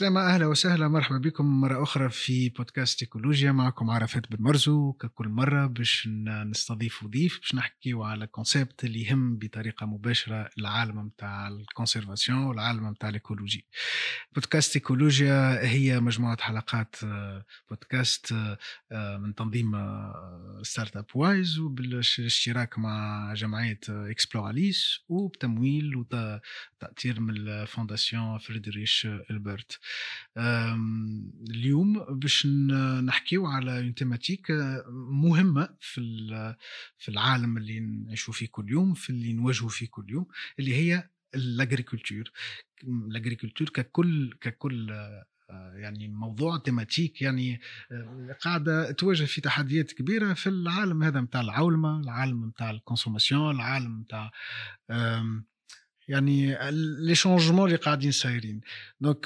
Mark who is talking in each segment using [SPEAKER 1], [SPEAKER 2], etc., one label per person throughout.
[SPEAKER 1] السلامة أهلا وسهلا. مرحبا بكم مرة أخرى في بودكاست إيكولوجيا. معكم عرفات بن مرزوق ككل مرة باش نستضيف ضيف باش نحكيو على concept اللي يهم بطريقة مباشرة العالم متاع ال conservation والعالم متاع ال écologie. بودكاست إيكولوجيا هي مجموعة حلقات بودكاست من تنظيم Startup Wise وبالاشتراك مع جمعية اكسبلوراليس وبتمويل وتأطير من ال fondation فريدريش إيبرت. اليوم باش نحكيو على une thématique مهمة في في العالم اللي نعيشوا فيه كل يوم في اللي نواجهوا فيه كل يوم اللي هي ال agriculture ال agriculture ككل ككل يعني موضوع thématique يعني قاعدة تواجه في تحديات كبيرة في العالم هذا متاع العولمة العالم متاع ال consommation العالم متاع يعني les changements اللي قاعدين سايرين. donc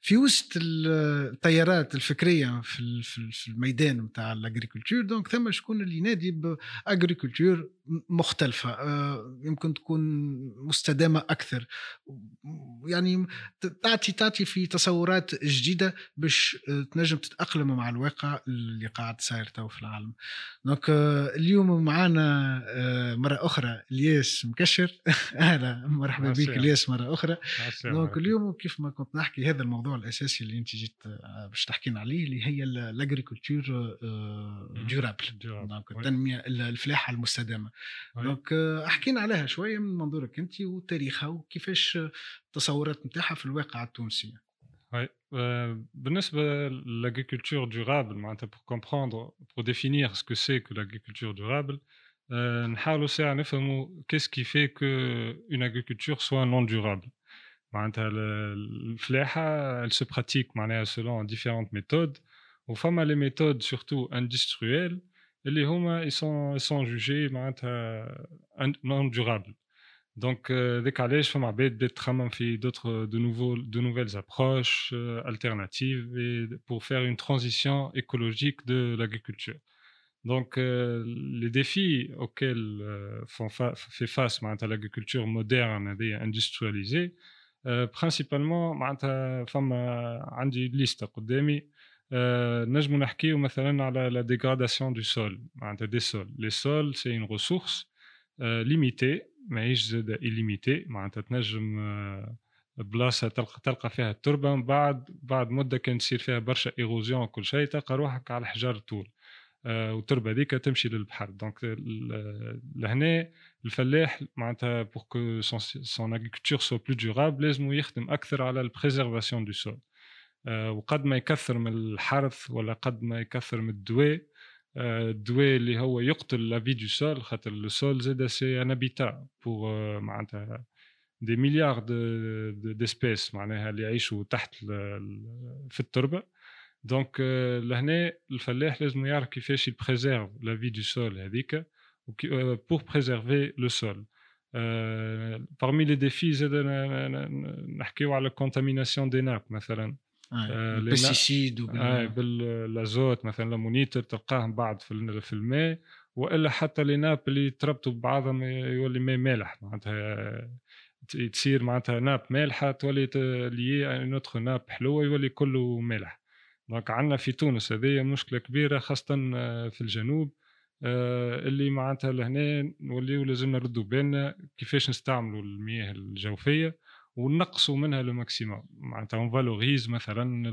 [SPEAKER 1] في وسط التيارات الفكرية في في الميدان نتاع ال agriculture donc ثم شكون اللي ينادي ب agriculture مختلفة آه، يمكن تكون مستدامة أكثر. يعني تعطي تعطي في تصورات جديدة باش تنجم تتأقلم مع الواقع اللي قاعد صاير تو في العالم. donc آه، اليوم معنا آه، مرة أخرى الياس مكشر. أهلا مرحبا بك الياس مرة أخرى. donc اليوم كيف ما كنت نحكي هذا الموضوع الأساسي اللي أنت جيت باش تحكي لنا عليه اللي هي ال agriculture durable donc التنمية الفلاحة المستدامة. donc احكينا عليها شوية من منظورك انت وتاريخها وكيفاش التصورات نتاعها في الواقع التونسي
[SPEAKER 2] Oui. Euh, l'agriculture durable, pour comprendre, pour définir ce que c'est que l'agriculture durable, euh, qu'est-ce qui fait qu'une agriculture soit non durable. Elle se pratique selon différentes méthodes. Fond, les méthodes surtout industrielles, اللي هما ils sont jugés معناتها non durables donc ذاك علاش فما عباد بدات تخمم في d'autres de nouveaux de nouvelles approches alternatives et pour faire une transition écologique de l'agriculture donc les défis auxquels font fait face معناتها l'agriculture moderne هذه industrialisée principalement معناتها فما عندي ليسته قدامي نجم نحكيو مثلا على la dégradation du sol. معناتها des sols. Les sols c'est une ressource limitée. ماهيش زاد illimitée معناتها تنجم بلاصة تلقى تلقى فيها التربة. من بعد بعد مدة كان تصير فيها برشا إيروزيون وكل شيء تلقى روحك على حجار طول. والتربة هذيك تمشي للبحر. donc لهنا الفلاح معناتها pour que son agriculture soit plus durable لازم يخدم أكثر على ال préservation du sol آه، وقد ما يكثر من الحرث ولا قد ما يكثر من الدواء آه، الدواء اللي هو يقتل la vie du sol خاطر le sol زاد c'est un habitat pour معناتها des milliards d'espèces معناها اللي يعيشوا تحت في التربة. donc آه، لهنا الفلاح لازم يعرف كيفاش ي préserve la vie du sol هذيك pour préserver le sol parmi les défis زاد نحكيو على ال contamination des nappes مثلا.
[SPEAKER 1] آه ال pesticides
[SPEAKER 2] آه بال azote مثلا l'ammonitre تلقاه بعض في, في الماء وإلا حتى les nappes اللي تربطوا ببعضهم يولي ماء مالح معناتها تصير معناتها nappe مالحة تولي les notres nappes حلوة يولي كله مالح. donc عندنا في تونس هذه مشكلة كبيرة خاصه آه، في الجنوب آه، اللي معناتها لهنا نوليو لازم نردوا بالنا كيفاش نستعملوا المياه الجوفية. ونقصوا منها le maximum. معناتها on valorise مثلا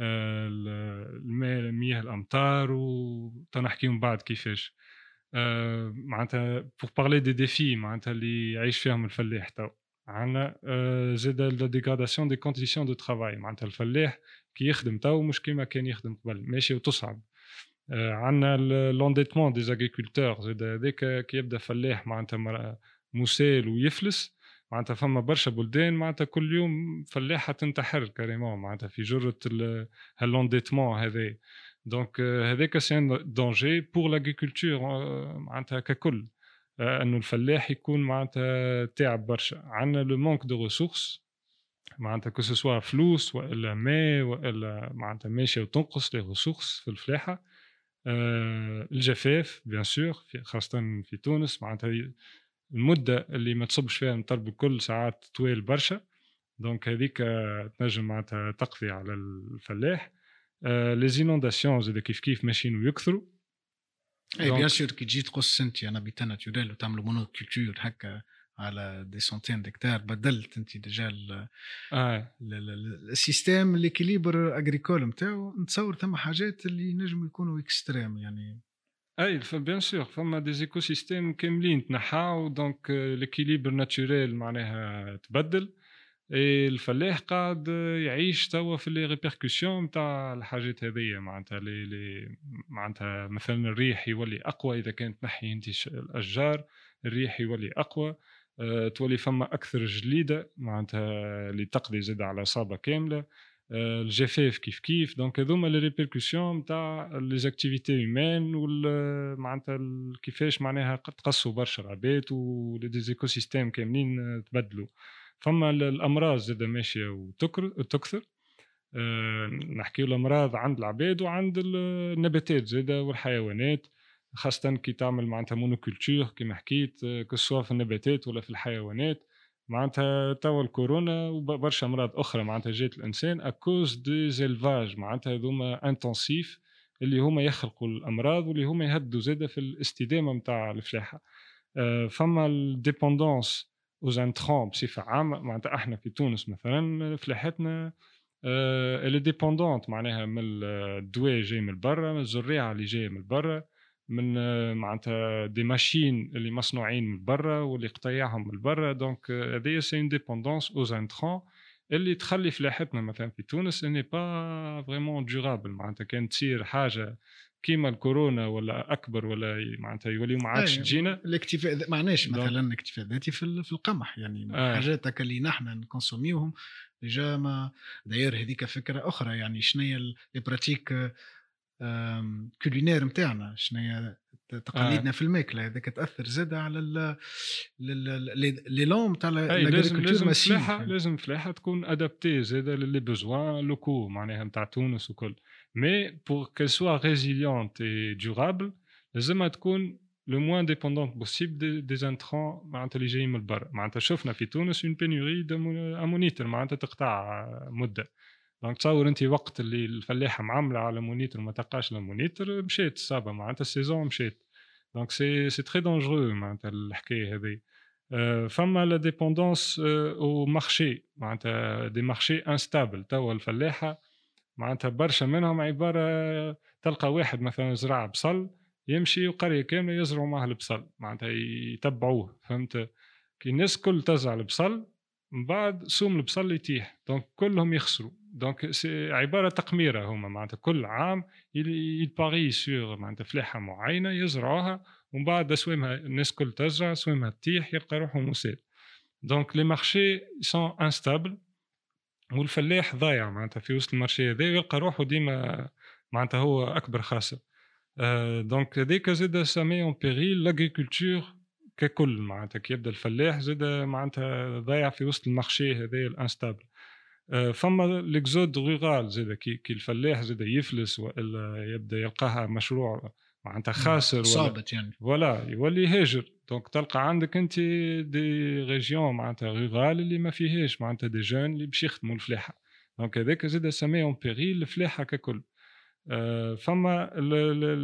[SPEAKER 2] الماء مياه الأمطار وتنحكي من بعد كيفاش. آه، معناتها pour parler des défis معناتها اللي يعيش فيهم الفلاح تو. عندنا آه، زاد la dégradation des conditions de travail معناتها الفلاح كي يخدم تو مش كيما كان يخدم قبل. ماشي وتصعب. آه، عندنا l'endettement des agriculteurs زاد هذاك كي يبدأ فلاح معناتها مسال ويفلس معناتها فما برشا بلدان معناتها كل يوم فلاحة تنتحر carrément معناتها في جرة ها l'endettement هذا donc هذاك c'est un danger pour l'agriculture معناتها ككل. إنه الفلاح يكون معناتها تعب برشا. عندنا le manque de ressources معناتها que ce soit فلوس وإلا ماء وإلا معناتها ماشية وتنقص les ressources في الفلاحة. الجفاف bien sûr خاصة في تونس معناتها المدة اللي ما تصبش فيها المطر بكل ساعات طويل برشا. donc هذيك تنجم معناتها تقضي على الفلاح. les inondations زاد كيف كيف ماشيين ويكثروا.
[SPEAKER 1] eh bien sûr كي تجي تقص انت أنا habitat naturel وتعملوا monoculture هكا على des centaines d'hectares بدلت انت déjà
[SPEAKER 2] آه.
[SPEAKER 1] ال système l'équilibre agricole نتاعو نتصور ثم حاجات اللي نجموا يكونوا extrêmes يعني
[SPEAKER 2] et bien sûr فما des écosystèmes كاملين تنحاو donc l'équilibre naturel معناها تبدل الفلاح قاعد يعيش توا في les répercussions نتاع الحاجات هذيا معناتها لي لي معناتها مثلا الريح يولي اقوى اذا كانت تنحي انت الاشجار الريح يولي اقوى تولي فما أكثر جليده معناتها اللي تقضي زاد على اصابه كامله الجفاف كيف كيف donc هذوما les répercussions نتاع les activités humaines وال معناتها كيفاش معناها تقصوا برشا العباد و les écosystèmes كاملين تبدلوا فما الامراض زاد ماشيه وتكثر أه نحكي الامراض عند العباد وعند النباتات زاد والحيوانات خاصة كي تعمل معناتها monoculture كيما حكيت que ce soit في النباتات ولا في الحيوانات معناتها توا الكورونا وبرشا أمراض أخرى معناتها جات الإنسان à cause des élevages معناتها هذوما intensifs اللي هما يخلقوا الأمراض واللي هما يهدوا زاده في الاستدامة نتاع الفلاحة. أه فما ال dépendance aux intrants بصفة عامة معناتها إحنا في تونس مثلا فلاحتنا اللي dépendante معناها من الدواء جاي من برا من الزريعة اللي جاية من برا. من معناتها des machines اللي مصنوعين من برا واللي قطيعهم من برا. donc هذه c'est une dépendance aux intrants اللي تخلي فلاحتنا مثلا في تونس elle n'est pas vraiment durable معناتها كان تصير حاجة كيما الكورونا ولا أكبر ولا معناتها يوليو ما عادش تجينا
[SPEAKER 1] الاكتفاء معناش مثلا اكتفاء ذاتي في, في القمح. يعني آه. حاجات اللي نحن ن consommِيوهم déjà ما داير هذيك فكرة أخرى يعني شنو هي les pratiques culinaires نتاعنا شنو هي تقاليدنا آه. في الماكلة هذاك تاثر زاد على لي لون تاع
[SPEAKER 2] لازم لازم فلاحه لازم فلاحة تكون adaptée زاد لل les besoins locaux معناها نتاع تونس وكل. mais pour qu'elle soit résiliente et durable لازمها تكون le moins dépendante possible des intrants معناتها اللي جايين من البر. معناتها شفنا في تونس une pénurie ammonitre معناتها تقطع مدة. donc تصور انت وقت اللي الفلاحة معامله على ammonitre وما تلقاش ال ammonitre مشات الصابه معناتها ال saison مشات donc c'est c'est très dangereux معناتها الحكاية هذه فما la dépendance au marché معناتها des marchés instables. توا الفلاحة معناتها برشا منهم عبارة تلقى واحد مثلا زرع بصل يمشي وقرية كاملة يزرعوا معاه البصل معناتها يتبعوه فهمت؟ كي الناس كل تزرع البصل من بعد سوم البصل يتيح. donc كلهم يخسروا. donc عبارة تقميرة هما معناتها. كل عام يباري sur معناتها فلاحة معينة يزرعوها ومن بعد سوامها الناس كل تزرع سوامها تيح يلقى روحه مسال donc les marchés sont instables والفلاح ضايع معناتها في وسط ال marché هذا ويلقى روحه ديما معناتها هو أكبر خاسر. donc هذيك زاد ça met en péril l'agriculture ككل معناتها كي يبدأ الفلاح زاد معناتها ضايع في وسط ال marché هذا ال instable. فما l'exode rural زاد كي, كي الفلاح زاد يفلس وإلا يبدأ يلقاها مشروع معناتها خاسر ولا
[SPEAKER 1] صابت يعني.
[SPEAKER 2] ولا يولي هاجر. donc تلقى عندك أنت des régions معناتها rurales اللي ما فيهاش معناتها des jeunes اللي باش يخدموا الفلاحة. donc هذاك زاد ça met en péril الفلاحة ككل. آه، فما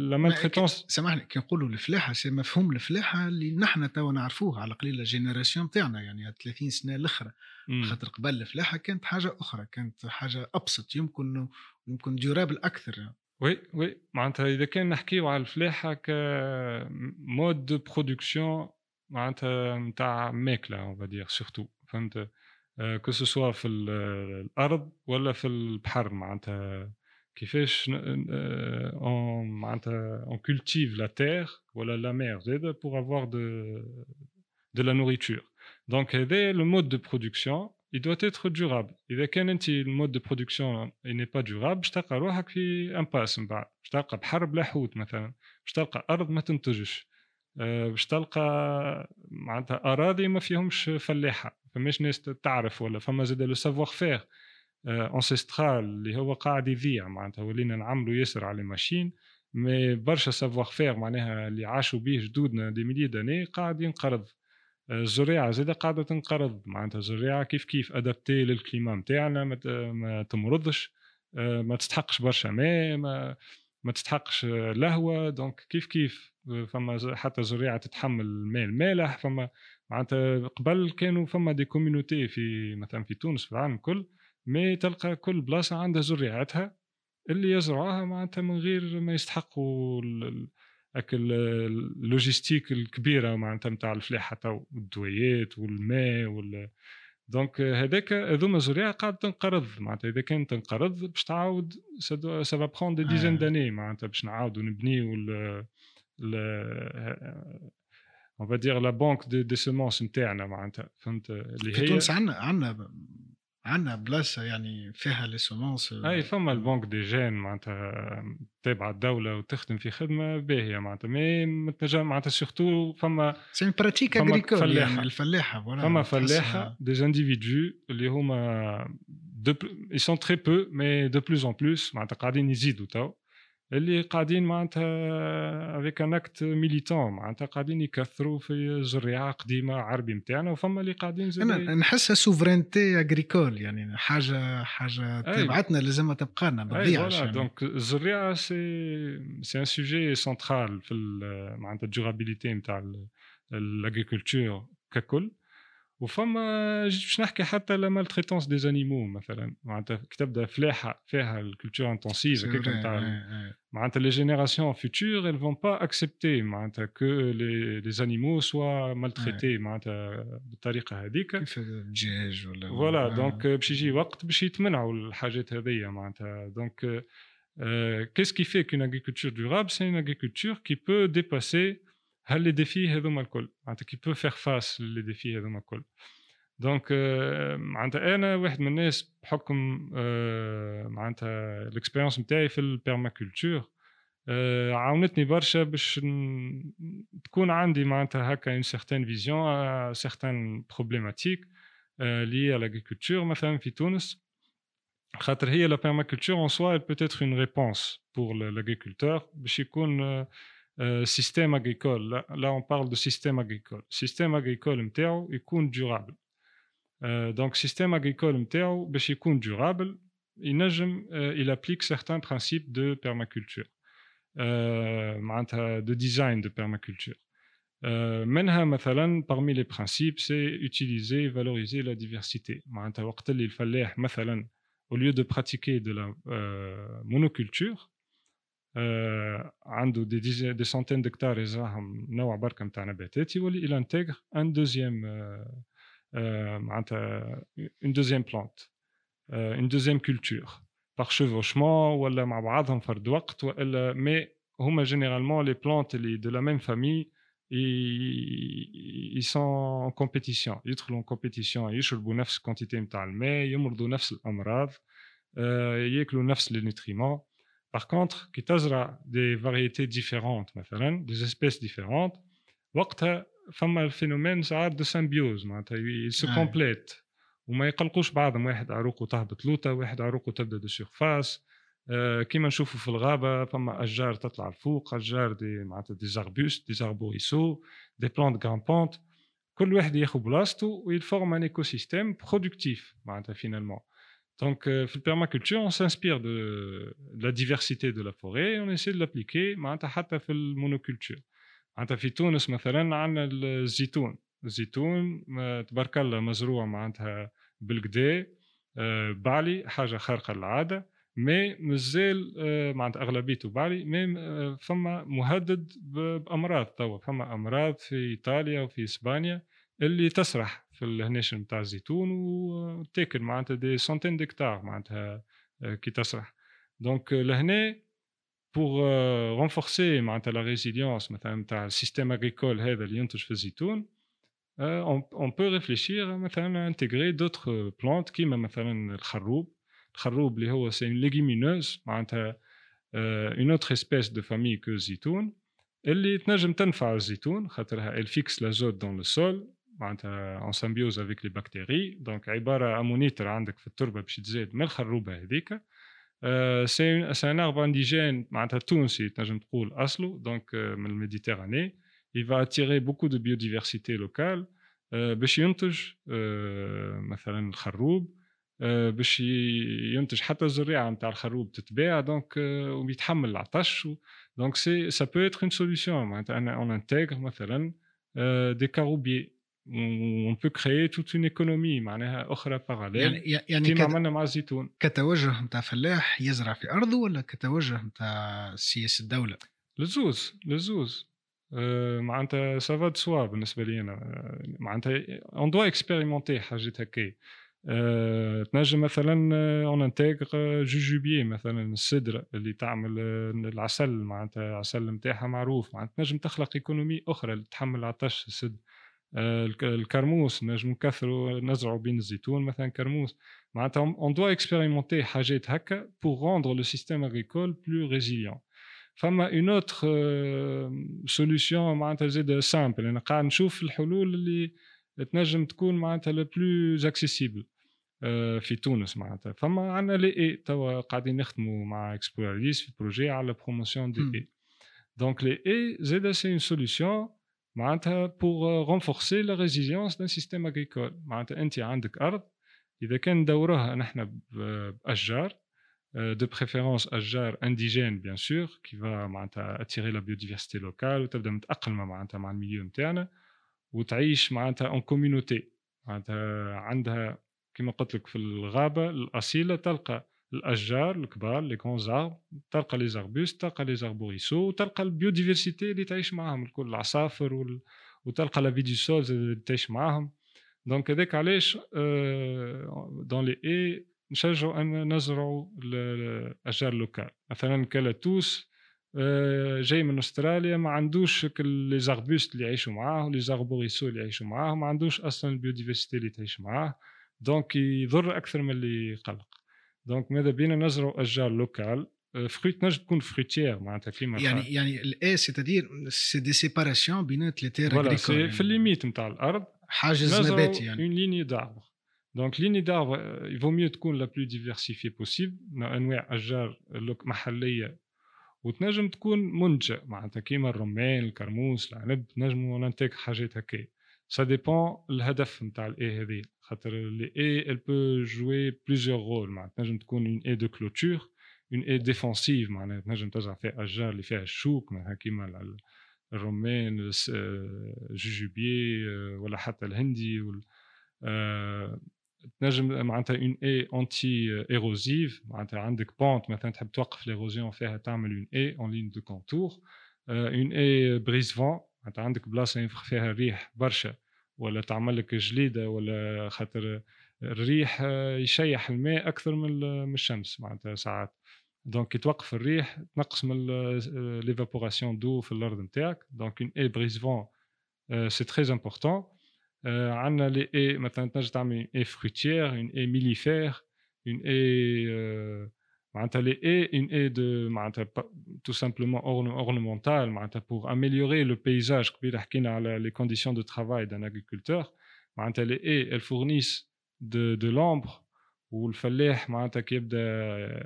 [SPEAKER 2] la maltraitance
[SPEAKER 1] سامحني كي نقولوا الفلاحة c'est مفهوم الفلاحة اللي نحن توا نعرفوه على قليل ال génération تاعنا يعني 30 سنة الأخرى. خاطر قبل الفلاحة كانت حاجة أخرى كانت حاجة أبسط يمكن يمكن durable أكثر.
[SPEAKER 2] oui oui معناتها إذا كان نحكيو على الفلاحة ك mode de production معناتها نتاع ماكلة on va dire surtout فهمت؟ que ce soit في الأرض ولا في البحر معناتها كيفاش on معناتها on cultive la terre ولا la mer زاده pour avoir de de la nourriture donc هذا le mode de production il doit être durable. اذا كان انت ال mode de production n'est pas durable باش تلقى روحك في impasse من بعد باش تلقى بحر بلا حوت مثلا باش تلقى ارض ما تنتجش باش تلقى معناتها اراضي ما فيهمش فلاحه فماش ناس تعرف ولا فما زاد le savoir-faire ancestral اللي هو قاعد يضيع معناتها ولينا نعملوا ياسر على machines mais برشا savoir-faire معناها اللي عاشوا به جدودنا des milliers d'années قاعد ينقرض. الزريعة زادة قاعدة تنقرض معناتها الزريعة كيف كيف adaptée لل climat نتاعنا ما تمرضش. ما تستحقش برشا ماء ما, ما تستحقش لهوة donc كيف كيف؟ فما حتى زريعه تتحمل الماء المالح فما معناتها قبل كانوا فما des communautés في مثلا في تونس في العالم الكل mais تلقى كل بلاصة عندها زريعتها اللي يزرعوها معناتها من غير ما يستحقوا هاك ال logistique الكبيرة معناتها نتاع الفلاحة تو الدويات والماء وال donc هذاك هذوما زريعة قاعد تنقرض معناتها إذا كانت تنقرض باش تعاود ça va prendre des dizaines d'années معناتها باش نعاودوا نبنيو on va dire la banque des, des semences نتاعنا معناتها فهمت؟
[SPEAKER 1] اللي هي في تونس عندنا عندنا عندنا بلاصة يعني فيها les semences
[SPEAKER 2] أي فما البنك des gènes معناتها تابعة الدولة وتخدم في خدمة باهية معناتها mais متنجم معناتها surtout فما
[SPEAKER 1] ces pratiques agricoles يعني الفلاحة
[SPEAKER 2] فما فلاحة des individus اللي هما de ils sont très peu mais de plus en plus معناتها قاعدين يزيدوا تو. اللي قاعدين معناتها avec un acte militant معناتها قاعدين يكثروا في زريعة قديمة عربي نتاعنا وفما اللي قاعدين
[SPEAKER 1] زي أنا نحسها souveraineté agricole يعني حاجة حاجة تبعتنا لازم تبقى لنا ما تضيعش
[SPEAKER 2] يعني. donc الزريعه c'est c'est un sujet central في معناتها ال durabilité نتاع ال agriculture ككل. وفما باش نحكي حتى la maltraitance des animaux مثلا معناتها كي تبدا فلاحة فيها ال culture intensive هكاك نتاع معناتها les générations futures elles vont pas accepter معناتها que les les animaux soient maltraités معناتها بالطريقة هذيك.
[SPEAKER 1] كيف الدجاج ولا
[SPEAKER 2] voilà donc باش يجي وقت باش يتمنعوا الحاجات هذيا معناتها. donc qu'est-ce qui fait qu'une agriculture durable C'est une agriculture qui peut dépasser هل les défis هذوما الكل؟ معناتها qui peut faire face les défis هذوما الكل. donc معناتها أنا واحد من الناس بحكم معناتها ال expérience نتاعي في ال permaculture عاونتني برشا باش تكون عندي معناتها هكا une certaine vision certaines problématiques de l'agriculture مثلا في تونس. خاطر هي لا بيرماكولتور اون سوا بوتيتر اون ريبونس بور لاغريكولتور باش يكون Euh, système agricole. Là, on parle de système agricole. Système agricole MTO, il durable. Euh, donc, système agricole il est durable. Il, euh, il applique certains principes de permaculture, de design de permaculture. Euh, parmi les principes, c'est utiliser valoriser la diversité. Au lieu de pratiquer de la monoculture, عنده des, des, des centaines d'hectares يزرعهم نوع بركة نتاع نباتات يولي il intègre un deuxième معناتها une deuxième plante une deuxième culture par chevauchement ولا مع بعضهم فرد وقت وإلا mais هما généralement les plantes اللي de la même famille ils sont en compétition يدخلوا en compétition يشربوا نفس ال quantité نتاع الماء يمرضوا نفس الأمراض يأكلوا نفس les nutriments Par contre, كي تزرع des variétés différentes مثلا des espèces différentes وقتها فما ال phénomène ساعات de symbiose معناتها ils se complètent وما يقلقوش بعضهم واحد عروقه تهبط لوطه واحد عروقه تبدا de surface آه كيما نشوفوا في الغابه فما اشجار تطلع الفوق اشجار des معناتها des arbustes des arbrisseaux des plantes grimpantes كل واحد ياخذ بلاصتو و il forme un écosystème productif معناتها finalement Donc, euh, le permaculture, on s'inspire de, de, la diversité de la forêt et on essaie de l'appliquer حتى في ال monoculture معناتها في تونس مثلا عندنا الزيتون الزيتون تبارك الله مزروع معناتها بالكدا بعلي حاجة خارقه للعاده mais مازال معناتها اغلبيته بعلي mais فما مهدد بامراض توا فما امراض في ايطاليا وفي اسبانيا اللي تسرح في الهناشن نتاع الزيتون وتاكل معناتها des centaines d'hectares معناتها كي تسرح. donc لهنا pour renforcer معناتها la résilience مثلا نتاع ال système agricole هذا اللي ينتج في الزيتون on peut réfléchir مثلا intégrer d'autres plantes كيما مثلا الخروب. الخروب اللي هو c'est légumineuse معناتها une autre espèce de famille que الزيتون اللي تنجم تنفع الزيتون خاطرها elle fixe l'azote dans le sol معناتها en symbiose avec les bactéries donc عبارة ammonitre عندك في التربة باش تزاد من الخروبة هذيك. c'est c'est un arbre indigène معناتها تونسي تنجم تقول أصله. donc من ال Méditerranée. Il va attirer beaucoup de biodiversité locale باش ينتج مثلا الخروب. باش ينتج حتى الزريعة نتاع الخروب تتباع. donc ويتحمل العطش. donc c'est ça peut être une solution معناتها أنا on intègre مثلا des caroubiers on peut créer toute une économie معناها أخرى parallèle يعني يعني كيما عملنا مع الزيتون.
[SPEAKER 1] كتوجه نتاع فلاح يزرع في أرضه ولا كتوجه نتاع سياسة الدولة؟
[SPEAKER 2] لزوز لزوز. معناتها ça va de soi بالنسبة لي أنا. معناتها on doit expérimenter حاجات هكا أه تنجم مثلا on intègre jujubier مثلا السدر اللي تعمل العسل معناتها العسل نتاعها معروف. معناتها تنجم تخلق économie أخرى اللي تحمل عطش السدر أه الكرموس نجم نكثروا نزرعوا بين الزيتون مثلا كرموس. معناتها on doit expérimenter حاجات هكا pour rendre le système agricole plus résilient فما une autre solution معناتها زيد simple أنا قاعد نشوف الحلول اللي تنجم تكون معناتها le plus accessible في تونس معناتها. فما عندنا les haies توا قاعدين نخدموا مع Exploralis في projet على promotion des haies. donc les haies زيد c'est une solution معناتها pour renforcer la résilience d'un système agricole معناتها أنت عندك أرض إذا كان ندوروها نحن باشجار de préférence أشجار indigène bien sûr qui va معناتها attirer la biodiversité locale وتبدأ متاقلمه معناتها مع ال milieu نتاعنا وتعيش معناتها en communauté معناتها عندها كما قلت لك في الغابة الأصيلة تلقى الأشجار الكبار les grands arbres تلقى les arbustes تلقى les arbrisseaux وتلقى ال biodiversité اللي تعيش معاهم الكل العصافر وال... وتلقى la vie des sols اللي تعيش معاهم. donc هذاك علاش donc les haies نشجعوا أن نزرعوا الأشجار ال locales. مثلا كلاتوس آه، جاي من أستراليا ما عندوش les arbustes اللي يعيشوا معاه و les arbrisseaux اللي يعيشوا معاه ما عندوش أصلا ال biodiversité اللي تعيش معاه. donc يضر أكثر من اللي يقلق. دونك ماذا بينا نزرعوا أشجار locales fruits نجم تكون fruitière معناتها كيما
[SPEAKER 1] يعني يعني ال haies c'est-à-dire c'est des séparations بينات les terres
[SPEAKER 2] voilà يعني في ال limite نتاع الأرض.
[SPEAKER 1] حاجز نباتي يعني.
[SPEAKER 2] une lignée d'arbres donc lignée d'arbres il vaut mieux تكون la plus diversifiée possible أنواع أشجار محلية. وتنجم تكون منتجة معناتها كيما الرمان الكرموس العنب نجمو ننتج حاجات هكا ça dépend الهدف نتاع ال haie هذه خاطر les haies elles peuvent jouer plusieurs rôles معناتها تنجم تكون une haie de clôture une haie défensive معناتها تنجم تزرع فيها اشجار اللي فيها الشوك معناتها كيما الرمان ال jujubier ولا حتى الهندي وال تنجم معناتها une haie anti-érosive معناتها عندك pente مثلا تحب توقف l'érosion فيها تعمل une haie en ligne de contour une haie brise-vent معناتها عندك بلاصه ينفخ فيها الريح برشا ولا تعمل لك جليدة ولا خاطر الريح يشيح الماء أكثر من الشمس معناتها ساعات. donc كي توقف الريح تنقص من l'évaporation d'eau في الأرض نتاعك. donc une haie brise-vent c'est très important عندنا les haies مثلا تنجم تعمل haie fruitière une haie mellifère une haie معناتها les haies une haie de معناتها tout simplement ornementale معناتها pour améliorer le paysage قبيله حكينا على les conditions de travail dans agriculture معناتها les haies elles fournissent de de l'ombre والفلاح معناتها كي يبدا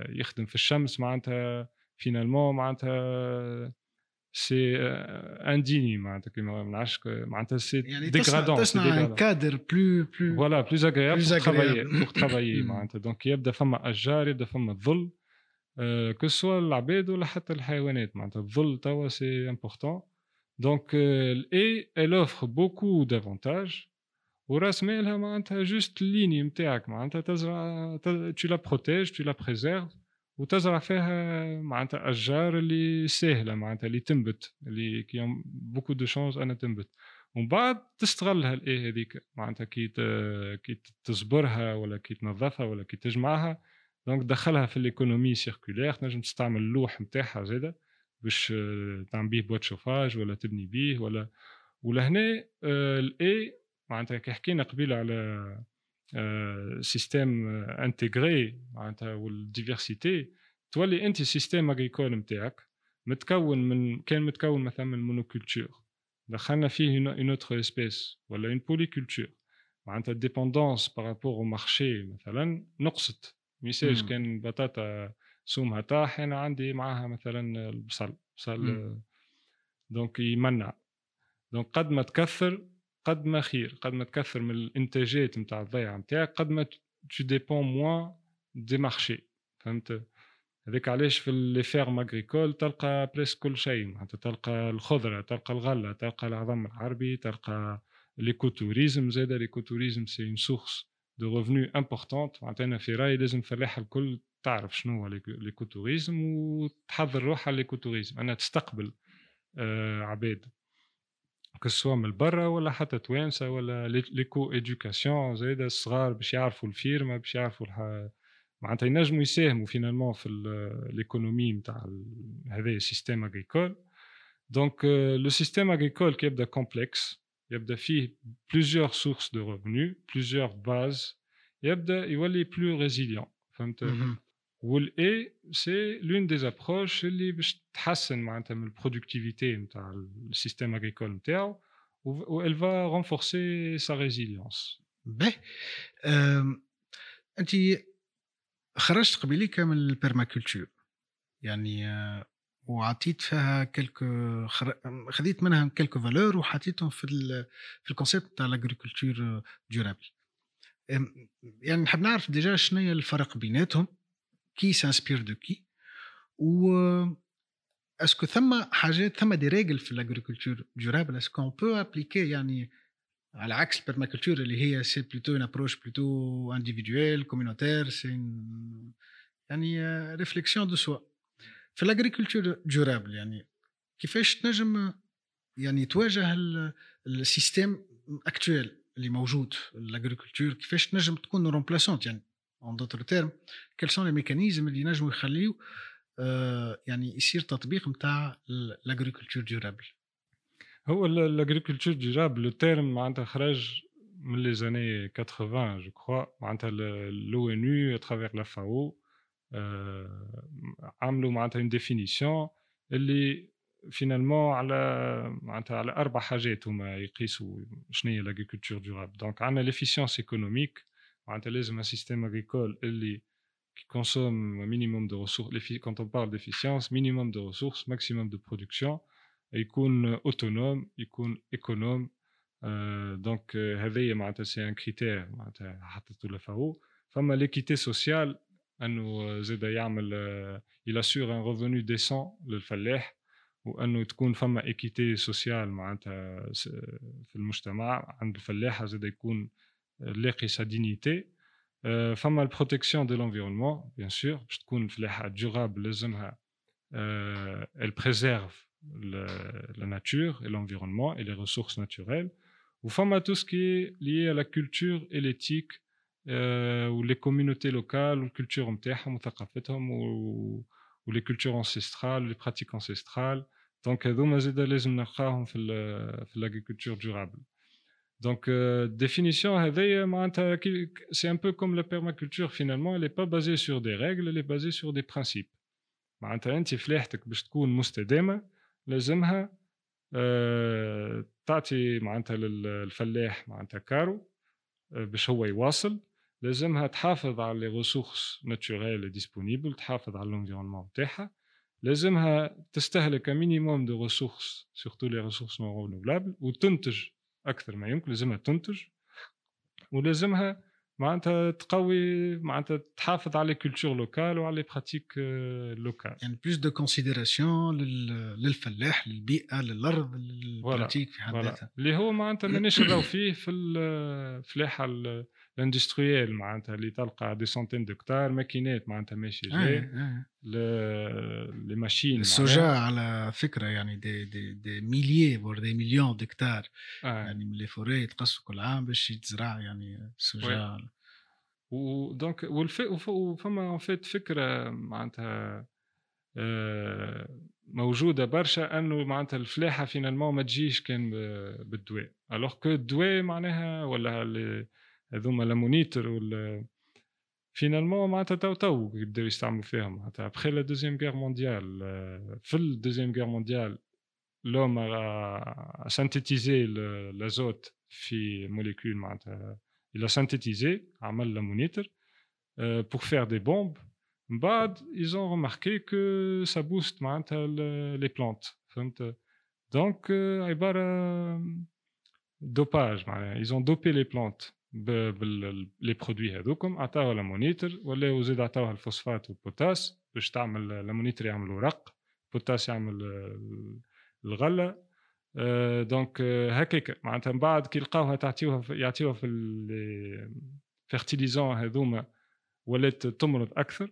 [SPEAKER 2] يخدم في الشمس معناتها finalement معناتها سي انديني معناتها كيما ما نعرفش معناتها سي
[SPEAKER 1] يعني ديغرادون تصنع ان كادر بلو بلو
[SPEAKER 2] فوالا بلوز اغريابل بور ترافايي بور ترافايي معناتها دونك يبدا فما اشجار يبدا فما ظل كو سوا العباد ولا حتى الحيوانات معناتها الظل توا سي امبورتون دونك الاي ال اوفر بوكو دافونتاج وراس مالها معناتها جوست الليني نتاعك معناتها تزرع تو لا بروتيج تو لا بريزيرف وتزرع فيها معناتها أشجار اللي ساهلة معناتها اللي تنبت اللي كي beaucoup de chances أنا تنبت. ومن بعد تستغلها الآي هذيك معناتها كي كي تصبرها ولا كي تنظفها ولا كي تجمعها. donc تدخلها في ال économie circulaire تنجم تستعمل اللوح نتاعها زاده باش تعمل بيه boîte chauffage ولا تبني بيه ولا. ولهنا الاي معناتها كي حكينا قبيلة على système intégré معناتها وال diversité تولي انت système agricole نتاعك متكون من كان متكون مثلا من monoculture دخلنا فيه une autre espèce ولا une polyculture معناتها ال dépendance par rapport au marché مثلا نقصت ميساج كان بطاطا سومها طاح أنا عندي معاها مثلا البصل بصل donc يمنع donc قد ما تكثر قد ما خير قد ما تكثر من الانتاجات نتاع الضيعة نتاعك قد ما tu dépends moins des marchés فهمت؟ هذاك علاش في les fermes agricoles تلقى بريس كل شيء معناتها تلقى الخضرة تلقى الغلة تلقى العظم العربي تلقى l'écotourisme زاد l'écotourisme c'est une source de revenus importante معناتها أنا في رأيي لازم الفلاح الكل تعرف شنو هو l'écotourisme وتحضر روحها l'écotourisme انها تستقبل آه عباد. كسوا من برا ولا حتى توانسة ولا l'éco-éducation زايد الصغار باش يعرفوا الفيرمة باش يعرفوا الح... معناتها ينجموا يساهموا finalement في l'économie نتاع هذا ال système agricole donc le système agricole كي يبدأ complexe يبدأ فيه plusieurs sources de revenus plusieurs bases يبدأ يولي plus résilient فهمت؟ و et c'est l'une des approches اللي باش تحسن معناتها من ال productivité نتاع ال système agricole نتاعو و elle va renforcer sa résilience.
[SPEAKER 1] باهي أنت خرجت قبيليك من ال permaculture يعني وعطيت فيها quelques خذيت منها quelques valeurs وحطيتهم في ال في ال concept تاع l'agriculture durable يعني نحب نعرف déjà شنو هي الفرق بيناتهم qui s'inspire de qui و est-ce que ثم حاجات ثم des règles في ال agriculture durable est-ce qu'on peut appliquer يعني على عكس ال permaculture اللي هي c'est plutôt une approche plutôt individuelle communautaire c'est يعني réflexion de soi في ال agriculture durable يعني كيفاش تنجم يعني تواجه ال système actuel اللي موجود ال agriculture كيفاش تنجم تكون remplaçante يعني en d'autres termes quels sont les mécanismes اللي ينجموا يخليو آه يعني يصير تطبيق نتاع الاغريكولتور ديورابل
[SPEAKER 2] هو الاغريكولتور ديورابل لو تيرم معناتها خرج من les années 80 je crois معناتها l'ONU à travers la FAO عملوا معناتها une définition اللي finalement على معناتها على أربع حاجات هما يقيسوا شنو هي l'agriculture durable donc عندنا l'efficience économique معناتها لازم un système agricole اللي qui consomme un minimum de ressources. Quand on parle d'efficience, minimum de ressources, maximum de production, يكون autonome, يكون économe. Euh, donc هذايا معناتها c'est un critère معناتها حطيتو la FAO فما l'équité sociale انه زاد يعمل il assure un revenu décent للفلاح وانه تكون فما équité sociale معناتها في المجتمع عند الفلاح زاد يكون لاقي سا دينيتي فما البروتيكسيون دو لونفيرونمون بيان سور باش تكون الفلاحه ديورابل لازمها elle préserve la nature et l'environnement et les ressources naturelles ou fama tout ce qui est lié à la culture et l'éthique ou les communautés locales ou culture نتاعهم وثقافتهم ou les cultures ancestrales les pratiques ancestrales donc هذوما زاد لازم نلقاهم في في l'agriculture durable Donc, euh, définition, c'est un peu comme la permaculture finalement, elle n'est pas basée sur des règles, elle est basée sur des principes. معناتها انت فلاحتك باش تكون مستدامه لازمها أه تعطي معناتها للفلاح معناتها كارو باش هو يواصل لازمها تحافظ على les ressources naturelles disponibles تحافظ على ال environnement تاعها لازمها تستهلك minimum de ressources surtout les ressources non renouvelables وتنتج أكثر ما يمكن لازمها تنتج ولازمها معناتها تقوي معناتها تحافظ على ال culture locale وعلى pratiques لوكال
[SPEAKER 1] يعني بلوس دو كونسيديراسيون للفلاح للبيئة للأرض للبراتيك في حد ذاتها.
[SPEAKER 2] اللي هو معناتها مانيش نراو فيه في الفلاحه الاندستريال معناتها اللي تلقى دي سونتين دكتار ماكينات معناتها ماشيه جاي لي ماشين
[SPEAKER 1] السوجا على فكره يعني دي دي دي ميليي بور دي مليون دكتار آه. يعني من لي فوري يتقصوا كل عام باش يتزرع يعني السوجا
[SPEAKER 2] ودونك وفما فيت فكره معناتها آه موجوده برشا انه معناتها الفلاحه فينالمون ما تجيش كان بالدواء الوغ كو الدواء معناها ولا هذوما لا مونيتور ولا فينالمون معناتها تو تو يبداو يستعملوا فيهم. معناتها ابخي لا دوزيام غير مونديال في الدوزيام غير مونديال لوم سانتيتيزي l'azote في molécule معناتها. Il a synthétisé عمل l'ammonitre pour faire des bombes. من بعد ils ont remarqué que ça booste معناتها les plantes. فهمت؟ donc عبارة dopage ils ont dopé les plantes. Les produits هذوكم عطاوها l'ammonitre ولاو زيد عطاوها الفوسفات وال potasse باش تعمل l'ammonitre يعمل ورق potasse يعمل الغلة donc هكاك. معناتها من بعد كي لقاوها تعطيوها يعطيوها في ال fertilisants هذوما ولات تمرض أكثر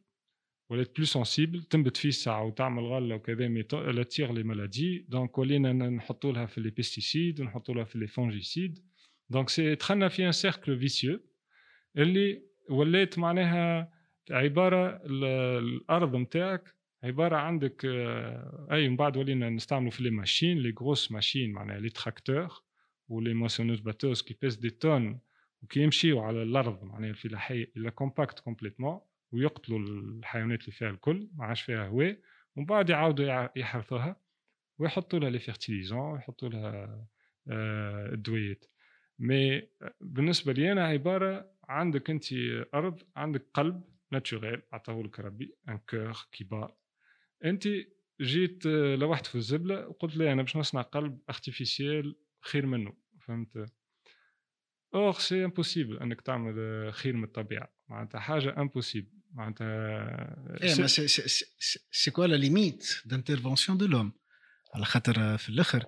[SPEAKER 2] ولات plus sensible تنبت فيه الساعة وتعمل غلة وكذا mais elle attire les maladies donc ولينا نحطوا لها في les pesticides ونحطوا لها في les fongicides donc c'est دخلنا في un cercle vicieux اللي ولات معناها عبارة الأرض نتاعك عبارة عندك أي من بعد ولينا نستعملوا في les machines les grosses machines معناها les tracteurs ولي moissonneuses-batteuses qui pèsent des tonnes وكي يمشيو على الأرض معناها في الحي la compactent complètement ويقتلوا الحيوانات اللي فيها الكل ما عادش فيها هواء ومن بعد يعاودوا يحرثوها ويحطوا لها les fertilisants ويحطوا لها الدويات. mais بالنسبة لي أنا عبارة عندك أنت أرض عندك قلب naturel عطاه لك ربي un cœur qui bat أنت جيت لوحت في الزبلة وقلت لي أنا باش نصنع قلب artificiel خير منه فهمت؟ or c'est impossible أنك تعمل خير من الطبيعة معناتها حاجة impossible معناتها
[SPEAKER 1] إيه سي c'est quoi la limite d'intervention de l'homme على خاطر في الآخر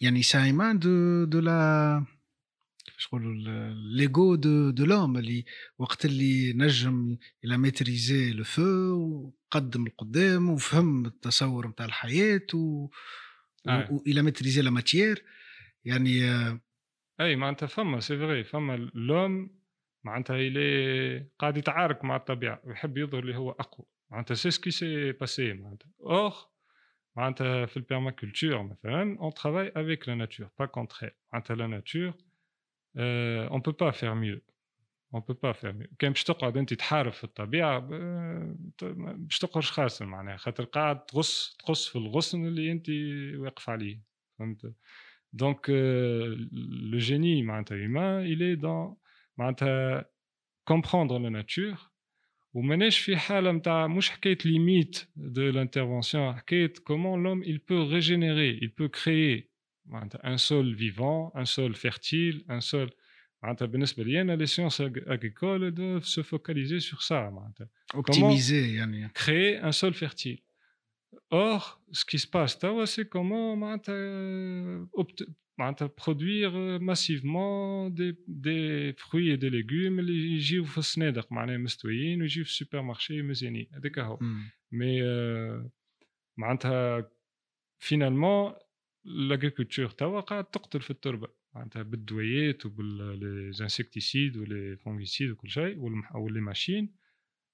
[SPEAKER 1] يعني سايمان دو دو لا كيفاش نقولوا ليغو دو دو لوم اللي وقت اللي نجم إلى ميتريزي لو فو وقدم القدام وفهم التصور نتاع الحياة و آه. والى ميتريزي لا ماتيير يعني
[SPEAKER 2] اي معناتها فما سي فغي فما لوم معناتها يلي قاعد يتعارك مع الطبيعه ويحب يظهر اللي هو اقوى معناتها سي سكي سي باسي معناتها اور معناتها في البيرماكولتور مثلا اون ترافاي افيك لا ناتور با كونتر معناتها لا ناتور اون بو با فير ميو اون بو با فير ميو كان باش تقعد انت تحارب في الطبيعه باش تقرش خاسر معناها خاطر قاعد تغص تقص في الغصن اللي انت واقف عليه فهمت دونك لو جيني معناتها هيومان il est dans معناتها comprendre la nature وماناش في حالة نتاع مش حكاية limite de l'intervention حكاية comment l'homme il peut régénérer il peut créer معناتها un sol vivant un sol fertile un sol معناتها بالنسبة لي أنا les sciences agricoles doivent se focaliser sur ça معناتها.
[SPEAKER 1] optimiser يعني.
[SPEAKER 2] créer un sol fertile. Or ce qui se passe توا c'est comment معناتها produire massivement des, des fruits et des légumes اللي يجيو في الصنادق معناها مستويين ويجيو في ال supermarché مزيانين هذاك هو mais معناتها finalement l'agriculture توا قاعد تقتل في التربه معناتها بالدويات وبال insecticides وال fongicides وكل شيء و les machines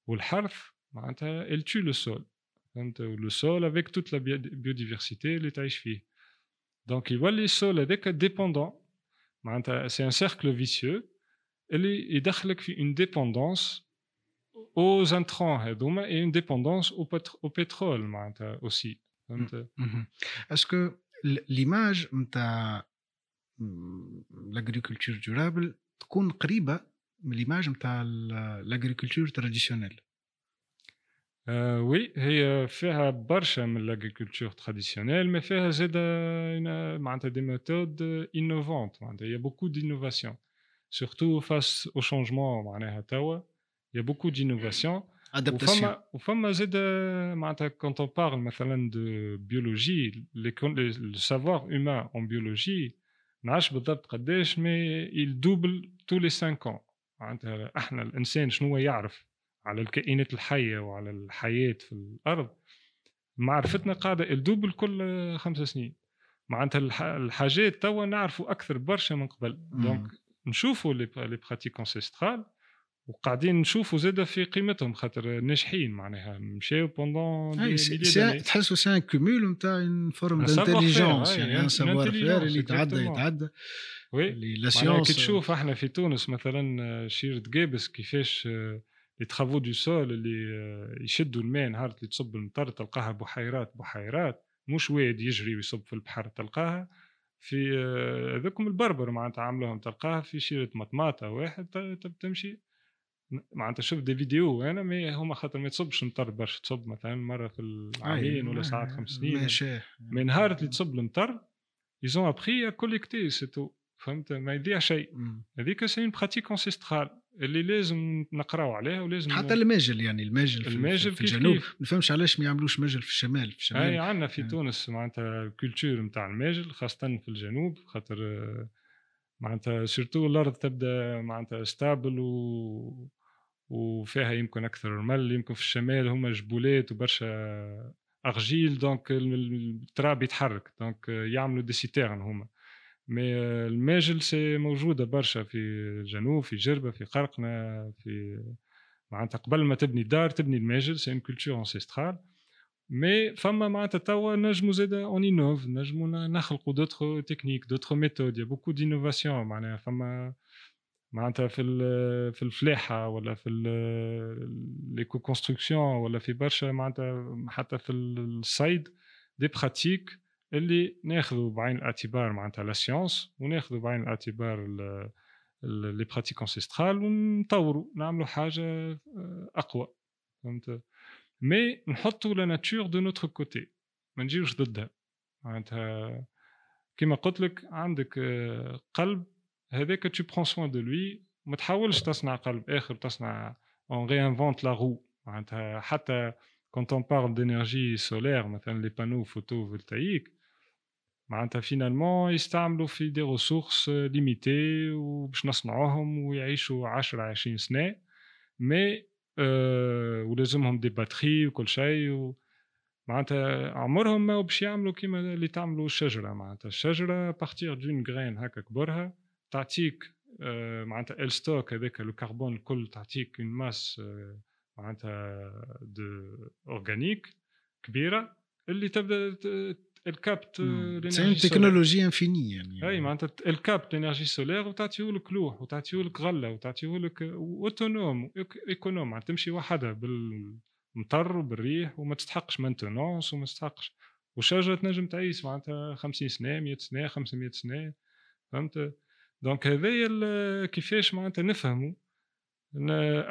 [SPEAKER 2] والحرث معناتها elle tue le sol. فهمت le sol avec toute la biodiversité اللي تعيش فيه donc يولي ال sol هذاك dépendant معناتها c'est un cercle vicieux اللي يدخلك في une dépendance aux intrants هذوما et une dépendance au, au pétrole معناتها aussi. فهمت
[SPEAKER 1] est-ce que l'image نتاع l'agriculture durable تكون قريبه من l'image نتاع l'agriculture traditionnelle
[SPEAKER 2] Euh, oui, هي فيها برشا من l'agriculture traditionnelle, mais فيها زاد معناتها des méthodes innovantes معناتها il y a beaucoup d'innovation surtout face au changement معناها توا il y a beaucoup d'innovation وفما وفما زاد معناتها quand on parle مثلا de biologie le savoir humain en biologie نعرفش بالضبط قداش mais il double tous les 5 ans معناتها إحنا الانسان شنو يعرف على الكائنات الحية وعلى الحياة في الأرض معرفتنا قاعدة الدوبل كل خمس سنين. معناتها الحاجات توا نعرفوا أكثر برشا من قبل. donc نشوفوا les pratiques ancestrales وقاعدين نشوفوا زاد في قيمتهم خاطر ناجحين معناها مشاو pendant
[SPEAKER 1] تحسوا c'est un cumul نتاع une forme d'intelligence يعني un savoir-faire اللي يتعدى يتعدى.
[SPEAKER 2] oui la science كي تشوف إحنا في تونس مثلا شيرة قابس كيفاش les travaux de sol اللي يشدوا الماء نهار اللي تصب المطر تلقاها بحيرات بحيرات مش واد يجري ويصب في البحر تلقاها في هذوكم البربر معناتها عملوهم تلقاها في شيرة مطماطة واحد تمشي. معناتها شفت des vidéos أنا mais هما خاطر ما تصبش مطر برشا تصب مثلا مرة في العامين ولا ساعات خمس سنين.
[SPEAKER 1] ماشي.
[SPEAKER 2] من نهار اللي تصب المطر ils ont appris à collecter فهمت؟ ما يضيع شيء. هذيك c'est une pratique ancestrale اللي لازم نقراو عليها ولازم
[SPEAKER 1] حتى الماجل يعني الماجل في,
[SPEAKER 2] الماجل
[SPEAKER 1] في الجنوب. ما نفهمش علاش ما يعملوش ماجل في الشمال في الشمال.
[SPEAKER 2] أي عندنا في تونس معناتها ال culture نتاع الماجل خاصة في الجنوب خاطر معناتها surtout الأرض تبدأ معناتها stable و وفيها يمكن أكثر رمل يمكن في الشمال هما جبولات وبرشا argile donc التراب يتحرك donc يعملوا des citernes هما. mais الماجل c'est موجودة برشا في الجنوب في جربة في قرقنة في معناتها قبل ما تبني دار تبني الماجل c'est une culture ancestrale mais فما معناتها توا نجمو زاد on innove نجمو نخلقوا d'autres techniques d'autres méthodes y a beaucoup d'innovations معناها. فما معناتها في في الفلاحة ولا في l'éco-construction ولا في برشا معناتها حتى في الصيد des pratiques اللي ناخذوا بعين الاعتبار معناتها la science وناخذوا بعين الاعتبار les pratiques ancestrales ونطوروا نعملوا حاجة آه، أقوى. فهمت؟ mais نحطوا la nature de notre côté ما نجيوش ضدها. معناتها كيما قلت لك عندك آه، قلب هذاك tu prends soin de lui. ما تحاولش تصنع قلب آخر تصنع on réinvente la roue. معناتها حتى quand on parle d'énergie solaire مثلا les panneaux photovoltaïques معناتها finalement يستعملوا في des ressources limitées وباش نصنعوهم ويعيشوا 10 20 سنة. mais أه ولازمهم des batteries وكل شيء و معناتها عمرهم ما باش يعملوا كيما اللي تعملوا الشجرة. معناتها الشجرة à partir d'une graine هكا كبرها تعطيك أه معناتها ال stock هذاك الكربون الكل تعطيك une masse أه معناتها de organique كبيرة اللي تبدأ ال capte
[SPEAKER 1] سي تكنولوجيا infinie يعني.
[SPEAKER 2] أي معناتها ال capte ال énergie solaire وتعطيه لك لوح وتعطيه لك غلة وتعطيه لك autonome économe معناتها تمشي وحدها بالمطر وبالريح وما تستحقش maintenance وما تستحقش. وشجره تنجم تعيش معناتها 50 سنة 100 سنة 500 سنة فهمت؟ donc هذايا كيفاش معناتها نفهموا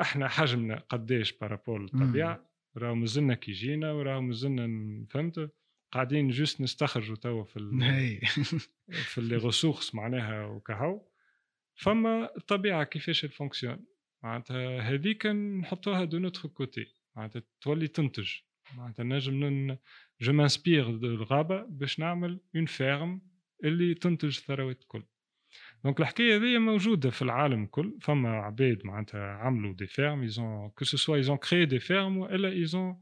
[SPEAKER 2] إحنا حجمنا قداش par rapport للطبيعة؟ راهو مازلنا كي جينا وراهو مازلنا فهمت؟ قاعدين juste نستخرجوا توا في ال في les ressources معناها وكهو. فما الطبيعه كيفاش ال fonction معناتها هذيك نحطوها de notre côté معناتها تولي تنتج. معناتها نجم je m'inspire الغابة باش نعمل une ferme اللي تنتج الثروات الكل. Donc الحكاية هذه موجودة في العالم الكل فما عباد معناتها عملوا des fermes ils ont que ce soit ils ont créé des fermes والا ils ont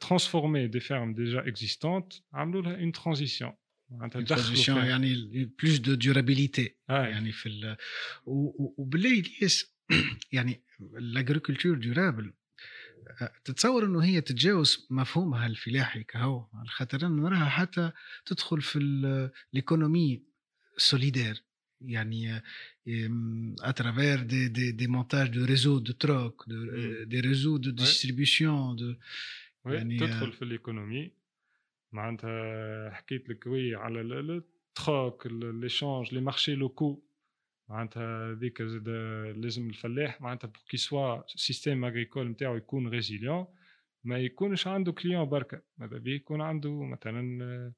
[SPEAKER 2] transformer des fermes déjà existantes عملوا لها une transition.
[SPEAKER 1] Une transition يعني plus de durabilité. آه. يعني في ال... وبالله الياس يعني ال agriculture durable تتصور إنه هي تتجاوز مفهومها الفلاحي كهو. على خاطر أنا نراها حتى تدخل في ال économie solidaire يعني à travers des, des, des, montages de réseaux de troc, de, mmh. des réseaux de distribution. De,
[SPEAKER 2] oui, يعني تدخل في ال économie معناتها حكيت لك oui على ال troc l'échange les marchés locaux معناتها هذيك زاد لازم الفلاح معناتها pour que ce soit système agricole نتاعو يكون résilient ما يكونش عنده client بركه ماذا بيه يكون عنده مثلا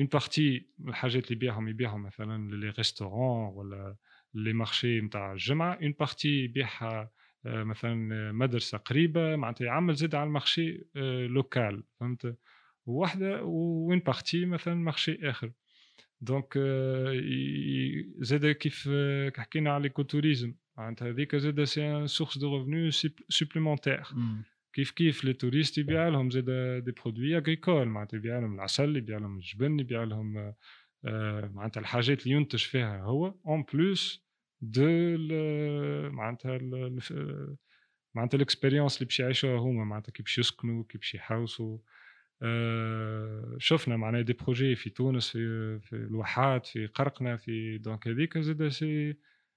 [SPEAKER 2] une partie الحاجات اللي يبيعهم يبيعهم مثلا les restaurants ولا les marchés نتاع الجمعه une partie يبيعها مثلا مدرسه قريبه معناتها يعمل زاد على ال marché local فهمت وواحده une partie مثلا marché اخر donc زاد كيف حكينا على ال écotourisme معناتها هذيك زاد c'est source de revenus supplémentaires كيف كيف les touristes يبيع لهم زاد des produits agricoles معناتها يبيع لهم العسل يبيع لهم الجبن يبيع لهم معناتها الحاجات اللي ينتج فيها هو en plus de معناتها معناتها ال expérience اللي باش يعيشوها هما معناتها كي باش يسكنوا كي باش يحوسوا شفنا معناها des projets في تونس في في الواحات في قرقنه في donc هذيك زاد c'est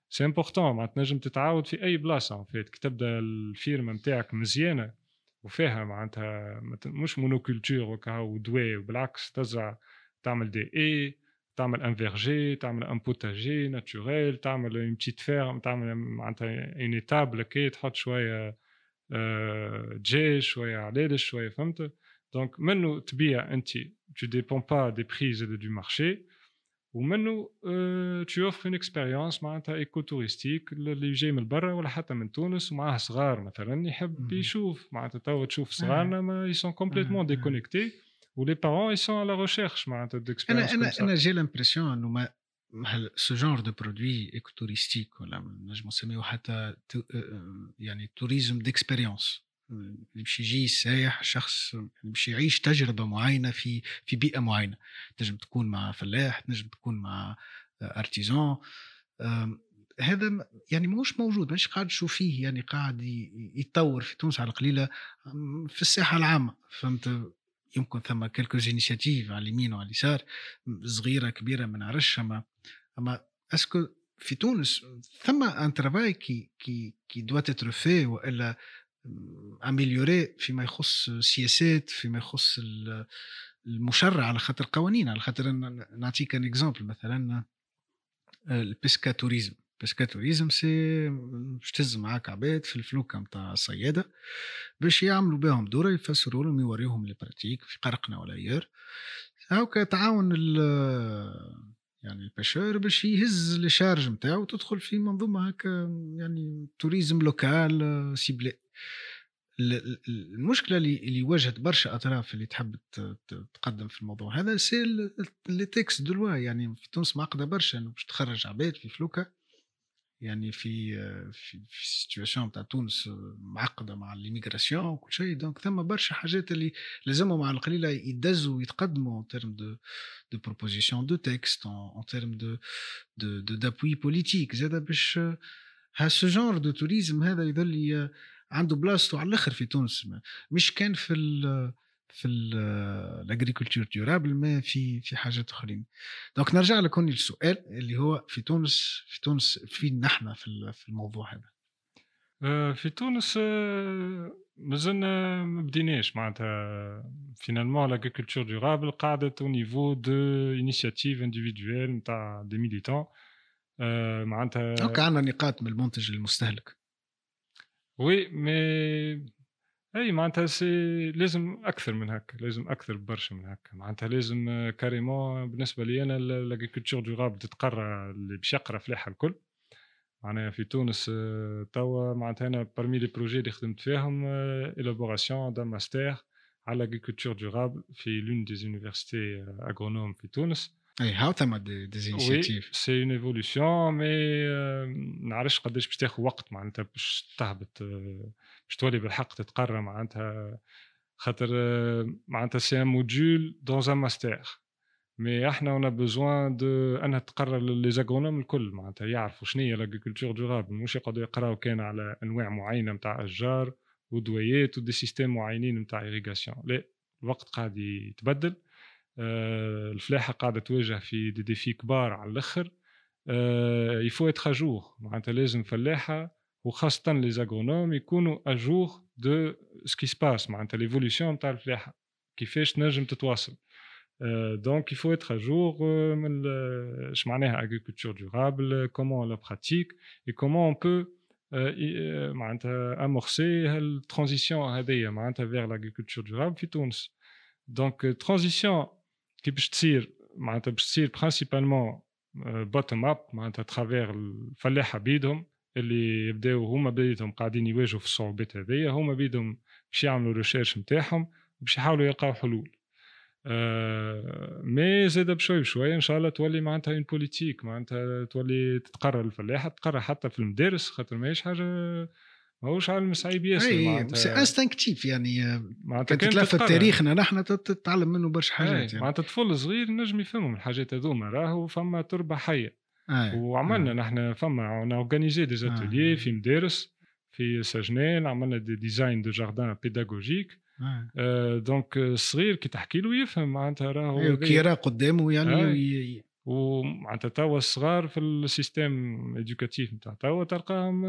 [SPEAKER 2] c'est important معناتها تنجم تتعاود في أي بلاصة فيت كي تبدأ ال ferme نتاعك مزيانة وفيها معناتها مش monoculture وكا ودواء وبالعكس تزرع تعمل des haies تعمل un verger تعمل un potager naturel تعمل une petite ferme تعمل معناتها une étable كي تحط شوية دجاج شوية علالش شوية فهمت؟ donc منو تبيع انت؟ tu dépends pas des prix et du marché. ومنه tu offres une expérience معناتها éco-touristique اللي جاي من برا ولا حتى من تونس ومعاه صغار مثلا يحب يشوف. معناتها توا تشوف صغارنا ما يسون كومبليتمون ديكونيكتي ولي بارون يسون على ريشيرش معناتها
[SPEAKER 1] d'expérience أنا أنا أنا j'ai l'impression إنه ما ce genre de produits éco-touristiques ولا نجم نسميه حتى يعني tourisme d'expérience باش يجي سايح شخص باش يعيش تجربة معينة في في بيئة معينة. تنجم تكون مع فلاح تنجم تكون مع artisan هذا يعني مش موجود مش قاعد تشوف فيه يعني قاعد يتطور في تونس على القليلة في الساحة العامة. فهمت؟ يمكن ثم quelques initiatives على اليمين وعلى اليسار صغيرة كبيرة ما نعرفش أما أما est-ce que في تونس ثم un travail qui qui qui doit être وإلا amélioré فيما يخص السياسات فيما يخص المشرع على خاطر قوانين على خاطر نعطيك un exemple مثلا ال pesca tourisme pesca tourisme c'est باش تهز معاك عباد في الفلوكه نتاع الصيادة باش يعملوا بهم دورة يفسروا لهم يوريهم les pratiques في قرقنا ولا ailleurs هاكا تعاون يعني ال pêcheur باش يهز les charges نتاعو وتدخل في منظومة هكا يعني tourisme local ciblé المشكلة اللي واجهت برشا أطراف اللي تحب تقدم في الموضوع. هذا c'est les textes de يعني في تونس معقده برشا إنه باش تخرج عباد في فلوكة يعني في في في situation تاع تونس معقدة مع l'immigration وكل شيء. donc ثم برشا حاجات اللي لازمهم على القليله يدزوا ويتقدموا en termes de de proposition de textes en termes de de d'appui politique زاد باش ها ce genre de tourisme هذا يظل عنده بلاصته على الآخر في تونس مش كان في في ال agriculture durable ما في في حاجات أخرين. donc نرجع لكم للسؤال اللي هو في تونس في تونس فين نحن في في الموضوع هذا؟
[SPEAKER 2] آه، في تونس آه، مازلنا ما بديناش معناتها. finalement l'agriculture durable قاعدة au niveau de initiatives individuelles نتاع des militants معناتها
[SPEAKER 1] donc عندنا نقاط من المنتج المستهلك.
[SPEAKER 2] oui mais أي معناتها c'est لازم أكثر من هكا لازم أكثر برشا من هكا. معناتها لازم carrément بالنسبة لي أنا l'agriculture durable تتقرا اللي باش يقرا فلاحه الكل. معناها في تونس توا معناتها أنا parmi les projets اللي خدمت فيهم l'élaboration d'un master على l'agriculture durable في l'une des universités agronomes في تونس.
[SPEAKER 1] اي هاو ثما des initiatives
[SPEAKER 2] c'est une évolution mais نعرفش قداش باش تاخذ وقت معناتها باش تهبط باش تولي بالحق تتقرا معناتها. خاطر معناتها c'est un module dans un master mais إحنا on a besoin de أنها تقرر les agronomes الكل معناتها يعرفوا شنو هي l'agriculture durable مش يقعدوا يقراو كان على أنواع معينة نتاع أشجار ودويات و des systèmes معينين نتاع irrigation لا الوقت قاعد يتبدل. آه الفلاحة قاعدة تواجه في des défis كبار على الأخر. آه il faut être à jour معناتها لازم فلاحة وخاصة les agronomes يكونوا à jour de ce qui se passe معناتها l'évolution نتاع الفلاحة. كيفاش تنجم تتواصل. donc il faut être à jour من اش معناها agriculture durable comment la pratiquer et comment on peut معناتها amorcer ال transition هذيا معناتها vers l'agriculture durable في تونس. donc transition كي باش تصير معناتها باش تصير principalement bottom up معناتها à travers الفلاحه بيدهم اللي يبداو هما بيدهم قاعدين يواجهوا في الصعوبات هذيا هما بيدهم باش يعملوا recherches نتاعهم باش يحاولوا يلقاو حلول. آه mais زاد بشوي بشوي إن شاء الله تولي معناتها une politique معناتها تولي تتقرر الفلاحة تتقرر حتى في المدارس خاطر ماهيش حاجة ماهوش علم صعيب
[SPEAKER 1] ياسر معناتها سي انستنكتيف يعني معناتها كان تلف تاريخنا نحن تتعلم منه برشا حاجات
[SPEAKER 2] يعني. معناتها طفل صغير نجم يفهمهم الحاجات هذوما راهو فما تربة حية آه. وعملنا آه. نحن فما organisé des ateliers في مدارس في سجنان عملنا des designs de jardins pédagogiques آه. donc الصغير كي تحكي له يفهم معناتها راهو
[SPEAKER 1] كي يرى قدامه يعني آه.
[SPEAKER 2] ومعناتها توا الصغار في ال système éducatif نتاع توا تلقاهم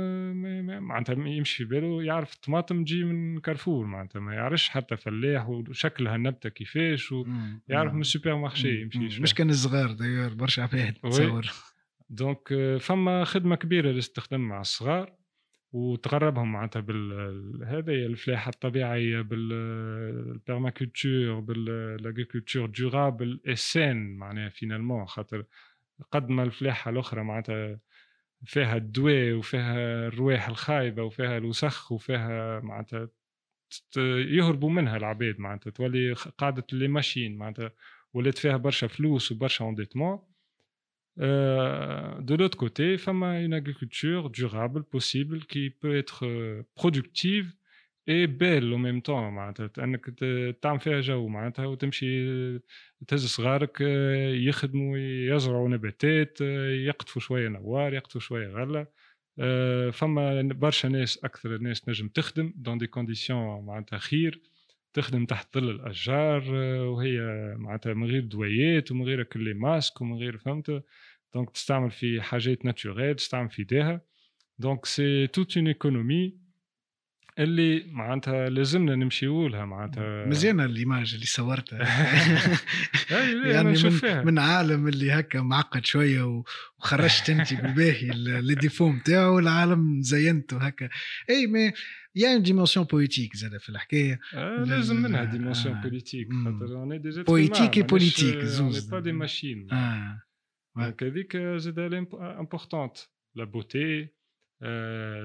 [SPEAKER 2] معناتها يمشي في باله يعرف الطماطم تجي من كارفور معناتها ما يعرفش حتى فلاح وشكلها النبتة كيفاش ويعرف من ال supermarché يمشي
[SPEAKER 1] مش كان الصغار داير برشا عباد تصور.
[SPEAKER 2] donc فما خدمة كبيرة للاستخدام مع الصغار. وتقربهم معناتها بال هذا الفلاحة الطبيعية بال permaculture بال agriculture durable saine معناها finalement خاطر قد ما الفلاحة الأخرى معناتها فيها الدواء وفيها الرواح الخايبة وفيها الوسخ وفيها معناتها يهربوا منها العباد معناتها تولي قاعدة les machines معناتها ولات فيها برشا فلوس وبرشا endettement de l'autre côté فما une agriculture durable possible qui peut être productive et belle au même temps معناتها أنك تعمل فيها جو معناتها وتمشي تهز صغارك يخدموا يزرعوا نباتات يقطفوا شوية نوار يقطفوا شوية غله فما برشا ناس أكثر الناس نجم تخدم dans des conditions معناتها خير. تخدم تحت ظل الأشجار وهي معناتها من غير دوايات ومن غير كل ماسك ومن غير فهمت؟ donc تستعمل في حاجات naturelles تستعمل في داها donc c'est toute une économie اللي معناتها لازمنا نمشيو لها معناتها.
[SPEAKER 1] مزيانة الإيماج اللي صورتها. يعني من, من عالم اللي هكا معقد شوية وخرجت أنت بالباهي لي ديفو نتاعو العالم زينته هكا. إي مي يا ان ديمونسيون بوليتيك زاد في الحكاية
[SPEAKER 2] آه لازم منها ديمونسيون بوليتيك خاطر اون دي
[SPEAKER 1] بوليتيك اي بوليتيك
[SPEAKER 2] زوز با دي ماشين دونك هذيك زاد امبورتونت لا بوتي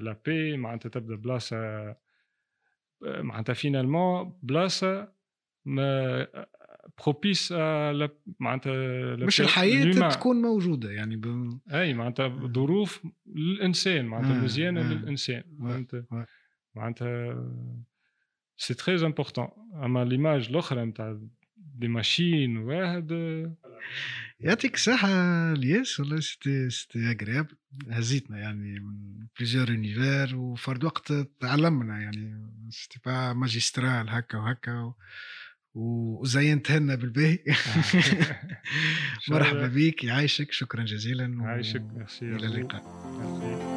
[SPEAKER 2] لا بي معناتها تبدا بلاصه معناتها finalement بلاصه mais propice معناتها
[SPEAKER 1] مش الحياة تكون موجوده يعني ب...
[SPEAKER 2] اي معناتها ظروف للانسان معناتها مزيانه للانسان معناتها معناتها c'est très important أما l'image الأخرى نتاع des machines واحد
[SPEAKER 1] يعطيك الصحة الياس والله c'était c'était agréable هزيتنا يعني من plusieurs univers وفرد وقت تعلمنا يعني. سيتي با ماجسترال هكا وهكا. وزينت لنا بالباهي. مرحبا بك يعيشك شكرا جزيلا
[SPEAKER 2] يعيشك
[SPEAKER 1] إلى اللقاء.